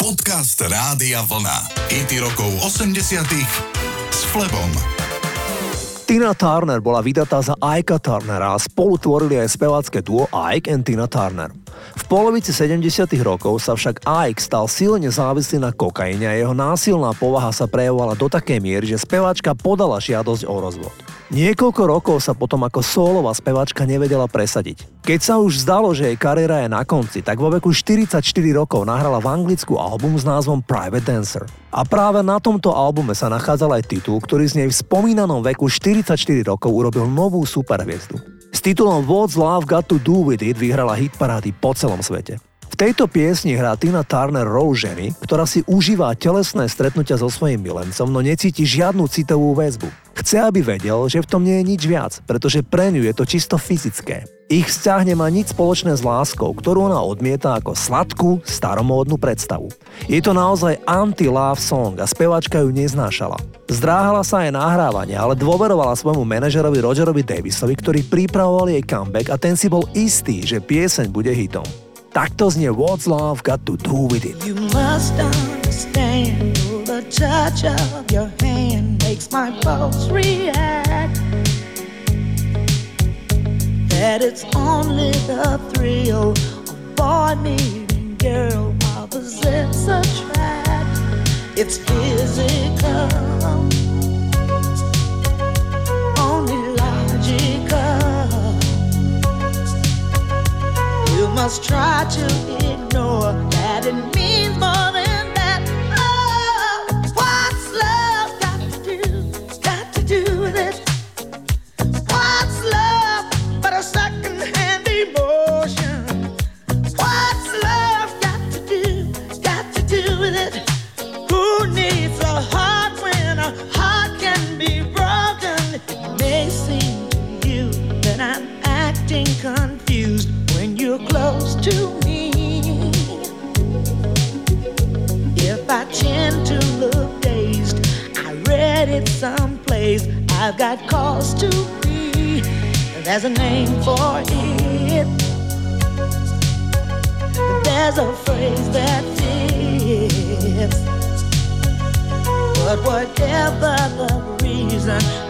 Podcast Rádia Vlna. IT rokov 80 s Flebom. Tina Turner bola vydatá za Ika Turnera a spolu tvorili aj spevácké duo Ike and Tina Turner. V polovici 70 rokov sa však Ike stal silne závislý na kokaine a jeho násilná povaha sa prejavovala do takej miery, že speváčka podala žiadosť o rozvod. Niekoľko rokov sa potom ako solová spevačka nevedela presadiť. Keď sa už zdalo, že jej kariéra je na konci, tak vo veku 44 rokov nahrala v Anglicku album s názvom Private Dancer. A práve na tomto albume sa nachádzal aj titul, ktorý z nej v spomínanom veku 44 rokov urobil novú superhviezdu. S titulom What's Love Got to Do With It vyhrala hit parády po celom svete. Tejto piesni hrá Tina Turner rolu ženy, ktorá si užíva telesné stretnutia so svojím milencom, no necíti žiadnu citovú väzbu. Chce, aby vedel, že v tom nie je nič viac, pretože pre ňu je to čisto fyzické. Ich vzťah nemá nič spoločné s láskou, ktorú ona odmieta ako sladkú, staromódnu predstavu. Je to naozaj anti-love song a speváčka ju neznášala. Zdráhala sa aj nahrávanie, ale dôverovala svojmu manažerovi Rogerovi Davisovi, ktorý pripravoval jej comeback a ten si bol istý, že pieseň bude hitom. Znie What's Love Got to Do With It. You must understand the touch of your hand makes my pulse react. That it's only the thrill of boy meeting girl opposites attract. It's physical, must try to ignore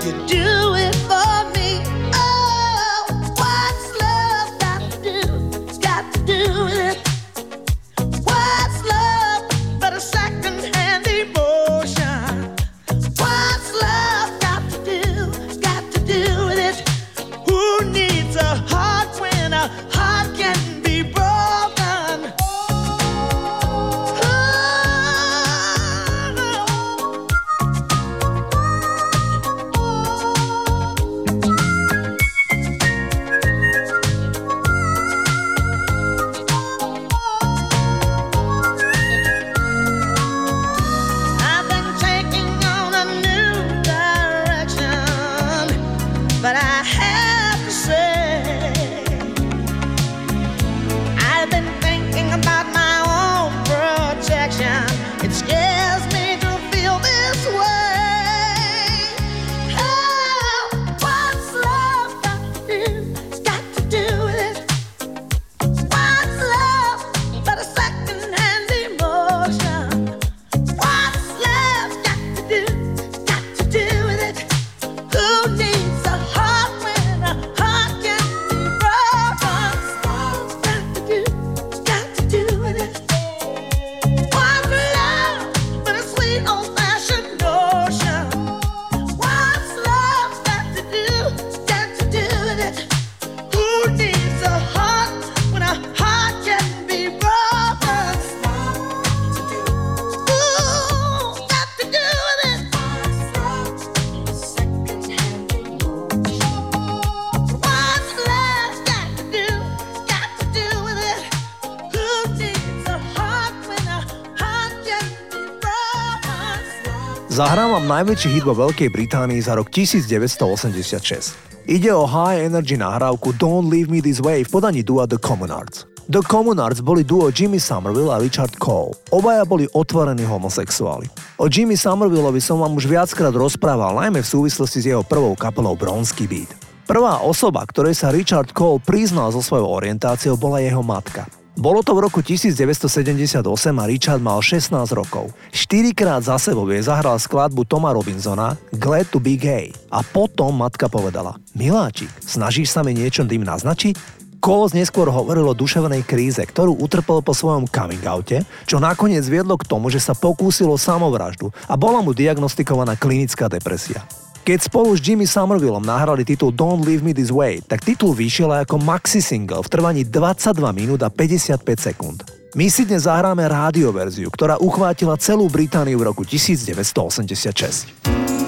you do Zahrám najväčší hit vo Veľkej Británii za rok 1986. Ide o high energy nahrávku Don't Leave Me This Way v podaní dua The Common Arts. The Common Arts boli duo Jimmy Somerville a Richard Cole. Obaja boli otvorení homosexuáli. O Jimmy Somervilleovi som vám už viackrát rozprával, najmä v súvislosti s jeho prvou kapelou Bronsky Beat. Prvá osoba, ktorej sa Richard Cole priznal so svojou orientáciou, bola jeho matka. Bolo to v roku 1978 a Richard mal 16 rokov. Štyrikrát za sebou jej zahral skladbu Toma Robinsona Glad to be gay. A potom matka povedala, Miláčik, snažíš sa mi niečo tým naznačiť? Kolos neskôr hovoril o duševnej kríze, ktorú utrpel po svojom coming oute, čo nakoniec viedlo k tomu, že sa pokúsilo samovraždu a bola mu diagnostikovaná klinická depresia. Keď spolu s Jimmy Somervillom nahrali titul Don't Leave Me This Way, tak titul vyšiel ako maxi single v trvaní 22 minút a 55 sekúnd. My si dnes zahráme rádioverziu, ktorá uchvátila celú Britániu v roku 1986.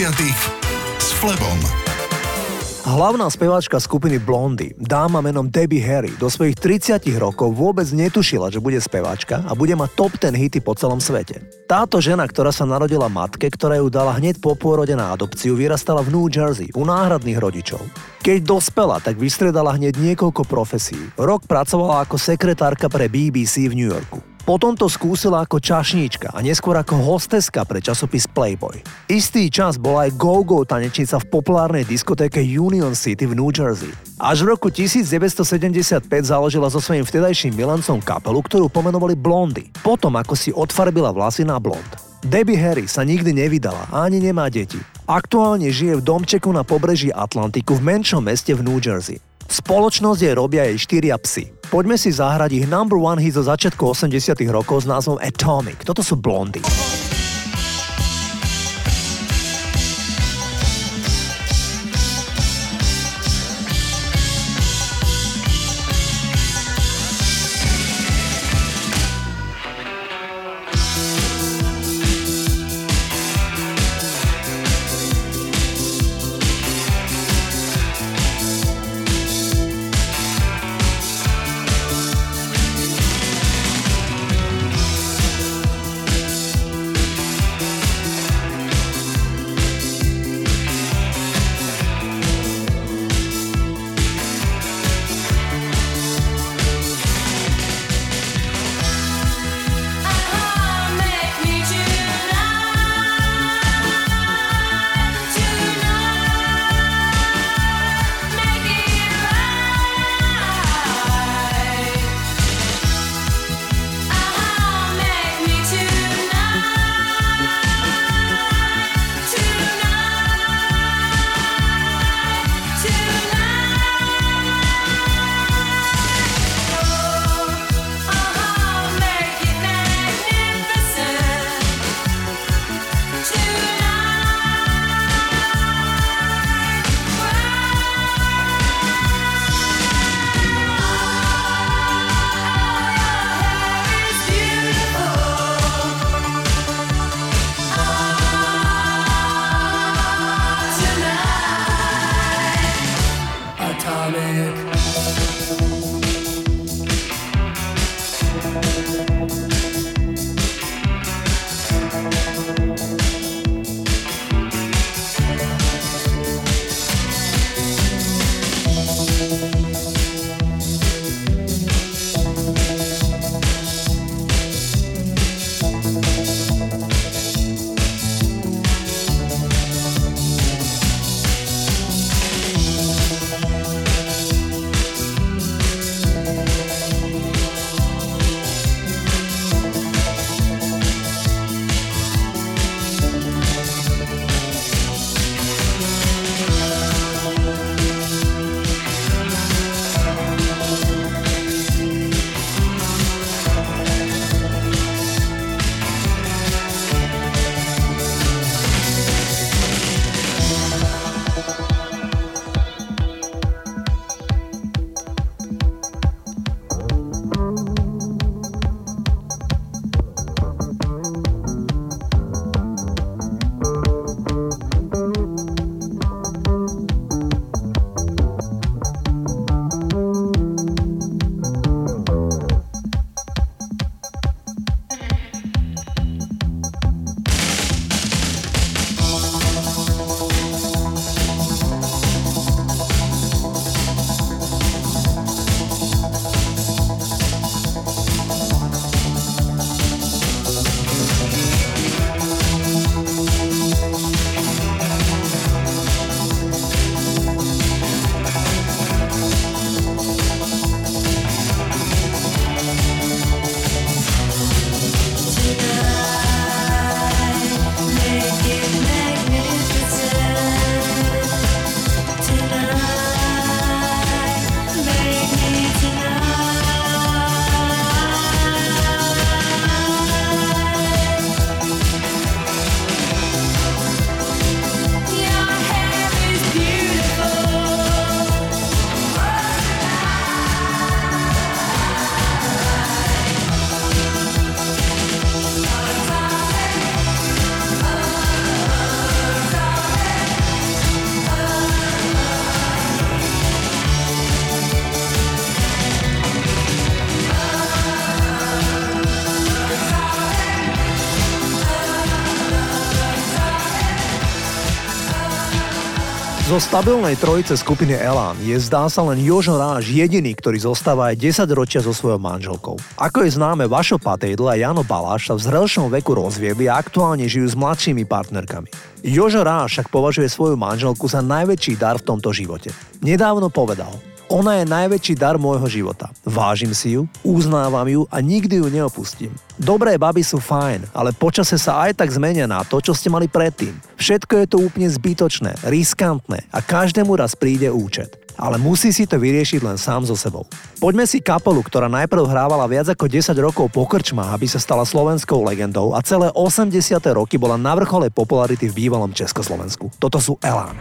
s Flebom. Hlavná speváčka skupiny Blondy, dáma menom Debbie Harry, do svojich 30 rokov vôbec netušila, že bude speváčka a bude mať top 10 hity po celom svete. Táto žena, ktorá sa narodila matke, ktorá ju dala hneď po pôrode na adopciu, vyrastala v New Jersey u náhradných rodičov. Keď dospela, tak vystredala hneď niekoľko profesí. Rok pracovala ako sekretárka pre BBC v New Yorku. Potom to skúsila ako čašníčka a neskôr ako hosteska pre časopis Playboy. Istý čas bola aj go-go tanečnica v populárnej diskotéke Union City v New Jersey. Až v roku 1975 založila so svojím vtedajším milancom kapelu, ktorú pomenovali Blondy. Potom ako si odfarbila vlasy na blond. Debbie Harry sa nikdy nevydala a ani nemá deti. Aktuálne žije v domčeku na pobreží Atlantiku v menšom meste v New Jersey. Spoločnosť jej robia jej štyria psy. Poďme si zahrať ich number one hit zo začiatku 80 rokov s názvom Atomic. Toto sú blondy. Zo stabilnej trojice skupiny Elán je zdá sa len Jožo Ráž jediný, ktorý zostáva aj 10 ročia so svojou manželkou. Ako je známe, Vašo Patejdl a Jano Baláš sa v zrelšom veku rozviedli a aktuálne žijú s mladšími partnerkami. Jožo Ráž však považuje svoju manželku za najväčší dar v tomto živote. Nedávno povedal, ona je najväčší dar môjho života. Vážim si ju, uznávam ju a nikdy ju neopustím. Dobré baby sú fajn, ale počase sa aj tak zmenia na to, čo ste mali predtým. Všetko je to úplne zbytočné, riskantné a každému raz príde účet ale musí si to vyriešiť len sám so sebou. Poďme si kapelu, ktorá najprv hrávala viac ako 10 rokov po krčmách, aby sa stala slovenskou legendou a celé 80. roky bola na vrchole popularity v bývalom Československu. Toto sú Elán.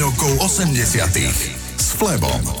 Rokov 80 s Flebom.